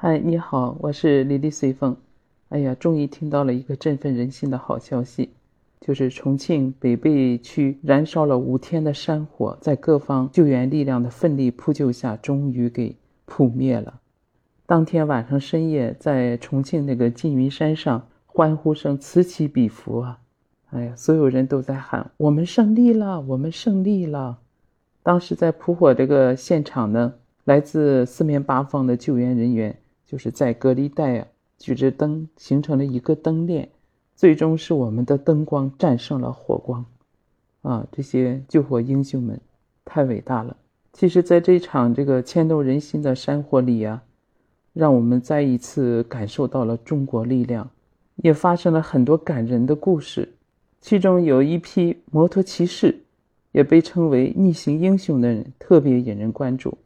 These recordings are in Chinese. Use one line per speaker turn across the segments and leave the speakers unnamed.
嗨，你好，我是李丽随风。哎呀，终于听到了一个振奋人心的好消息，就是重庆北碚区燃烧了五天的山火，在各方救援力量的奋力扑救下，终于给扑灭了。当天晚上深夜，在重庆那个缙云山上，欢呼声此起彼伏啊！哎呀，所有人都在喊：“我们胜利了，我们胜利了！”当时在扑火这个现场呢，来自四面八方的救援人员，就是在隔离带啊举着灯，形成了一个灯链，最终是我们的灯光战胜了火光，啊，这些救火英雄们太伟大了！其实，在这场这个牵动人心的山火里啊，让我们再一次感受到了中国力量，也发生了很多感人的故事，其中有一批摩托骑士。也被称为逆行英雄的人特别引人关注，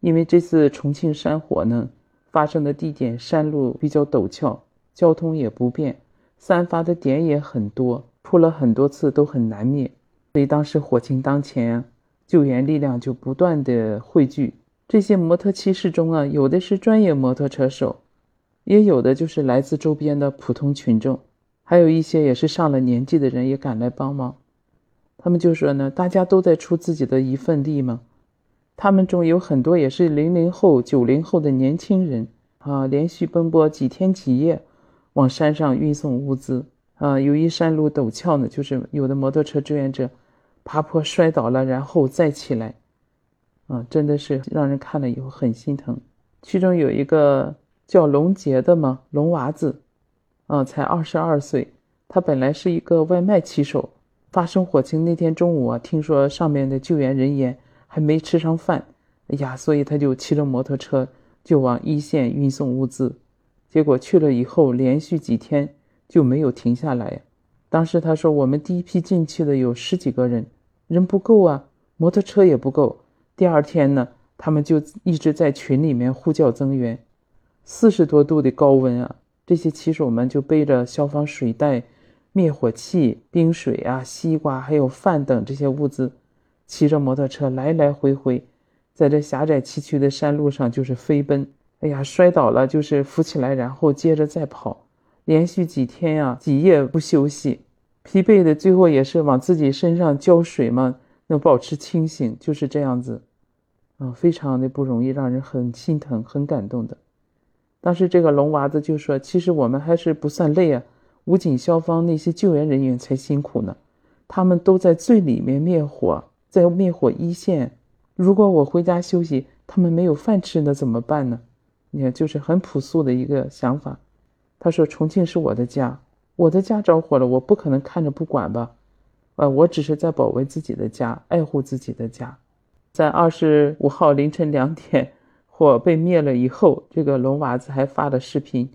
因为这次重庆山火呢发生的地点山路比较陡峭，交通也不便，散发的点也很多，扑了很多次都很难灭，所以当时火情当前，救援力量就不断的汇聚。这些摩托骑士中啊，有的是专业摩托车手，也有的就是来自周边的普通群众，还有一些也是上了年纪的人也赶来帮忙。他们就说呢，大家都在出自己的一份力嘛。他们中有很多也是零零后、九零后的年轻人啊，连续奔波几天几夜，往山上运送物资啊。由于山路陡峭呢，就是有的摩托车志愿者爬坡摔倒了，然后再起来，啊，真的是让人看了以后很心疼。其中有一个叫龙杰的嘛，龙娃子，啊，才二十二岁，他本来是一个外卖骑手。发生火情那天中午啊，听说上面的救援人员还没吃上饭，哎呀，所以他就骑着摩托车就往一线运送物资。结果去了以后，连续几天就没有停下来。当时他说，我们第一批进去的有十几个人，人不够啊，摩托车也不够。第二天呢，他们就一直在群里面呼叫增援。四十多度的高温啊，这些骑手们就背着消防水袋。灭火器、冰水啊、西瓜还有饭等这些物资，骑着摩托车来来回回，在这狭窄崎岖的山路上就是飞奔。哎呀，摔倒了就是扶起来，然后接着再跑，连续几天呀几夜不休息，疲惫的最后也是往自己身上浇水嘛，能保持清醒，就是这样子，啊，非常的不容易，让人很心疼、很感动的。当时这个龙娃子就说：“其实我们还是不算累啊。”武警、消防那些救援人员才辛苦呢，他们都在最里面灭火，在灭火一线。如果我回家休息，他们没有饭吃，那怎么办呢？你看，就是很朴素的一个想法。他说：“重庆是我的家，我的家着火了，我不可能看着不管吧？呃，我只是在保卫自己的家，爱护自己的家。”在二十五号凌晨两点，火被灭了以后，这个龙娃子还发了视频，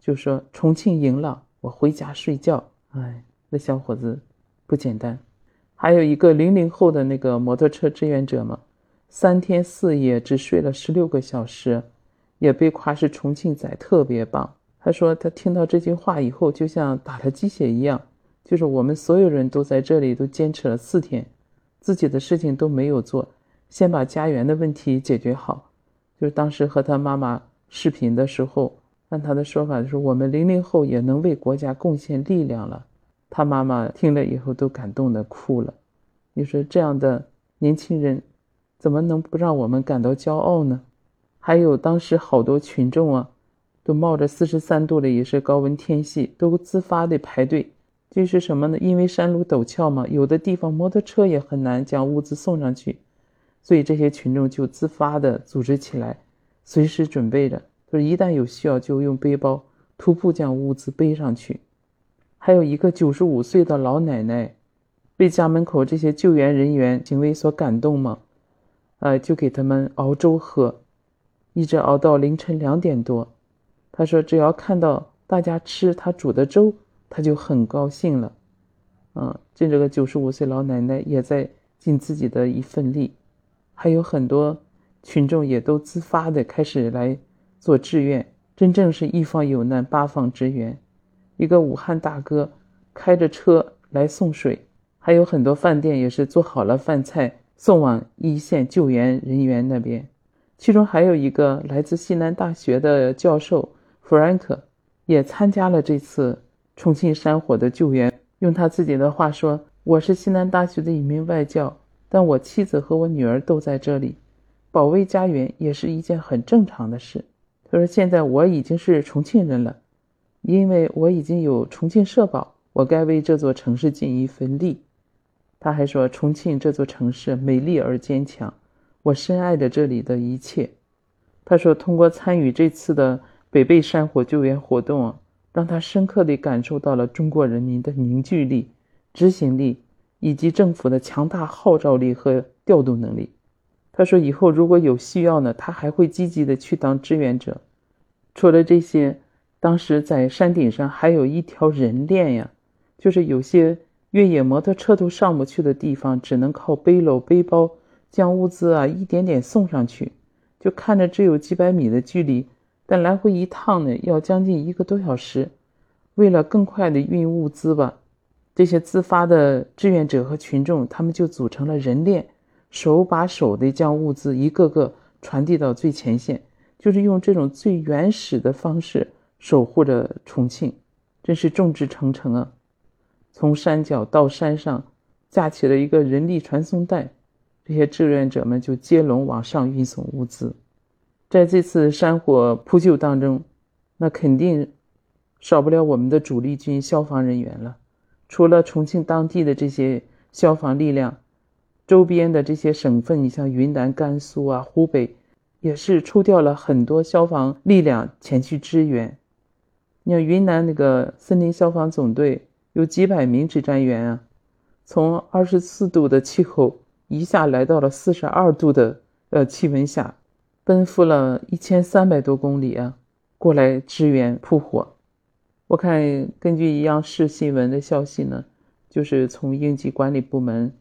就说：“重庆赢了。”我回家睡觉，哎，那小伙子不简单。还有一个零零后的那个摩托车志愿者嘛，三天四夜只睡了十六个小时，也被夸是重庆仔，特别棒。他说他听到这句话以后，就像打了鸡血一样，就是我们所有人都在这里都坚持了四天，自己的事情都没有做，先把家园的问题解决好。就是当时和他妈妈视频的时候。按他的说法，就是我们零零后也能为国家贡献力量了。他妈妈听了以后都感动的哭了。你说这样的年轻人，怎么能不让我们感到骄傲呢？还有当时好多群众啊，都冒着四十三度的也是高温天气，都自发的排队。就是什么呢？因为山路陡峭嘛，有的地方摩托车也很难将物资送上去，所以这些群众就自发的组织起来，随时准备着。就是一旦有需要，就用背包徒步将物资背上去。还有一个九十五岁的老奶奶，被家门口这些救援人员行为所感动嘛，呃，就给他们熬粥喝，一直熬到凌晨两点多。他说：“只要看到大家吃他煮的粥，他就很高兴了。”嗯，这这个九十五岁老奶奶也在尽自己的一份力，还有很多群众也都自发的开始来。做志愿，真正是一方有难八方支援。一个武汉大哥开着车来送水，还有很多饭店也是做好了饭菜送往一线救援人员那边。其中还有一个来自西南大学的教授弗兰克，也参加了这次重庆山火的救援。用他自己的话说：“我是西南大学的一名外教，但我妻子和我女儿都在这里，保卫家园也是一件很正常的事。”他说：“现在我已经是重庆人了，因为我已经有重庆社保，我该为这座城市尽一份力。”他还说：“重庆这座城市美丽而坚强。”我深爱着这里的一切，他说：“通过参与这次的北碚山火救援活动，让他深刻地感受到了中国人民的凝聚力、执行力以及政府的强大号召力和调度能力。”他说：“以后如果有需要呢，他还会积极地去当志愿者。”除了这些，当时在山顶上还有一条人链呀，就是有些越野摩托车都上不去的地方，只能靠背篓、背包。将物资啊一点点送上去，就看着只有几百米的距离，但来回一趟呢要将近一个多小时。为了更快的运物资吧，这些自发的志愿者和群众，他们就组成了人链，手把手的将物资一个个传递到最前线，就是用这种最原始的方式守护着重庆，真是众志成城啊！从山脚到山上，架起了一个人力传送带。这些志愿者们就接龙往上运送物资，在这次山火扑救当中，那肯定少不了我们的主力军消防人员了。除了重庆当地的这些消防力量，周边的这些省份，你像云南、甘肃啊、湖北，也是抽调了很多消防力量前去支援。你看云南那个森林消防总队有几百名指战员啊，从二十四度的气候。一下来到了四十二度的呃气温下，奔赴了一千三百多公里啊，过来支援扑火。我看根据央视新闻的消息呢，就是从应急管理部门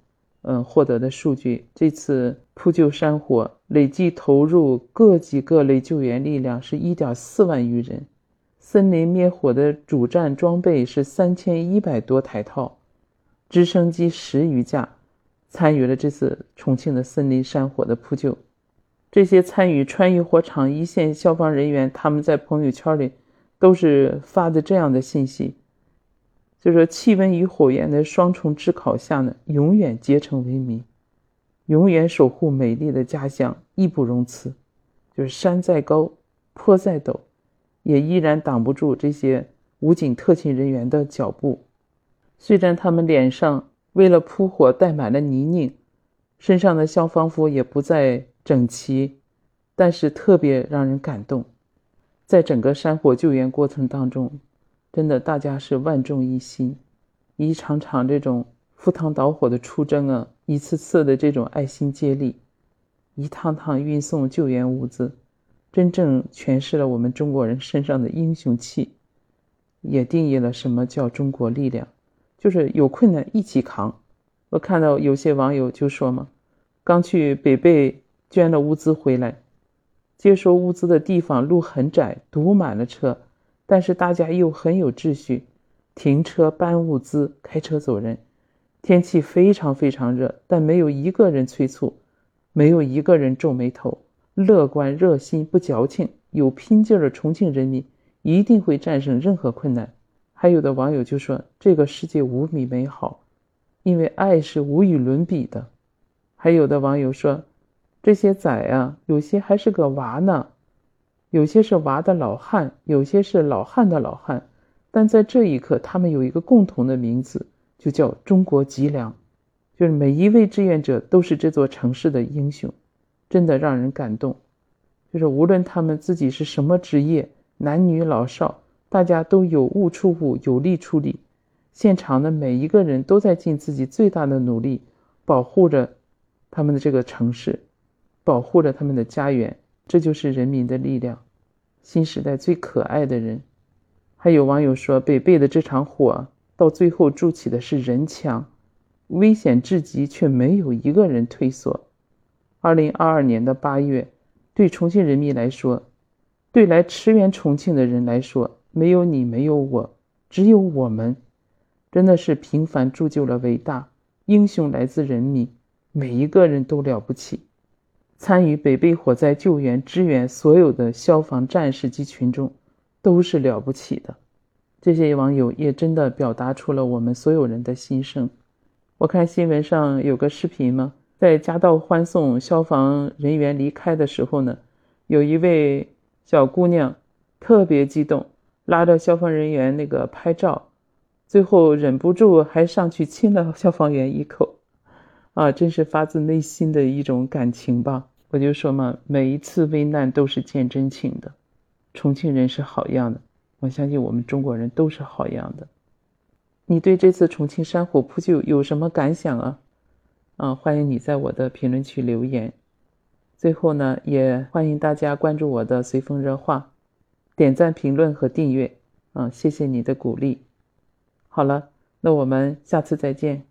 嗯获得的数据，这次扑救山火累计投入各级各类救援力量是一点四万余人，森林灭火的主战装备是三千一百多台套，直升机十余架。参与了这次重庆的森林山火的扑救，这些参与川渝火场一线消防人员，他们在朋友圈里都是发的这样的信息，就说气温与火焰的双重炙烤下呢，永远结成为民，永远守护美丽的家乡，义不容辞。就是山再高，坡再陡，也依然挡不住这些武警特勤人员的脚步。虽然他们脸上。为了扑火，带满了泥泞，身上的消防服也不再整齐，但是特别让人感动。在整个山火救援过程当中，真的大家是万众一心，一场场这种赴汤蹈火的出征啊，一次次的这种爱心接力，一趟趟运送救援物资，真正诠释了我们中国人身上的英雄气，也定义了什么叫中国力量。就是有困难一起扛。我看到有些网友就说嘛，刚去北碚捐了物资回来，接收物资的地方路很窄，堵满了车，但是大家又很有秩序，停车搬物资，开车走人。天气非常非常热，但没有一个人催促，没有一个人皱眉头，乐观热心不矫情，有拼劲的重庆人民一定会战胜任何困难。还有的网友就说：“这个世界无比美好，因为爱是无与伦比的。”还有的网友说：“这些崽啊，有些还是个娃呢，有些是娃的老汉，有些是老汉的老汉，但在这一刻，他们有一个共同的名字，就叫中国脊梁。就是每一位志愿者都是这座城市的英雄，真的让人感动。就是无论他们自己是什么职业，男女老少。”大家都有物出物，有力出力。现场的每一个人都在尽自己最大的努力，保护着他们的这个城市，保护着他们的家园。这就是人民的力量，新时代最可爱的人。还有网友说，北碚的这场火到最后筑起的是人墙，危险至极，却没有一个人退缩。二零二二年的八月，对重庆人民来说，对来驰援重庆的人来说。没有你，没有我，只有我们，真的是平凡铸就了伟大英雄，来自人民，每一个人都了不起。参与北碚火灾救援支援所有的消防战士及群众，都是了不起的。这些网友也真的表达出了我们所有人的心声。我看新闻上有个视频吗，在夹道欢送消防人员离开的时候呢，有一位小姑娘特别激动，拉着消防人员那个拍照，最后忍不住还上去亲了消防员一口。啊，真是发自内心的一种感情吧！我就说嘛，每一次危难都是见真情的。重庆人是好样的，我相信我们中国人都是好样的。你对这次重庆山火扑救有什么感想啊？嗯，欢迎你在我的评论区留言。最后呢，也欢迎大家关注我的随风热话，点赞、评论和订阅。嗯，谢谢你的鼓励。好了，那我们下次再见。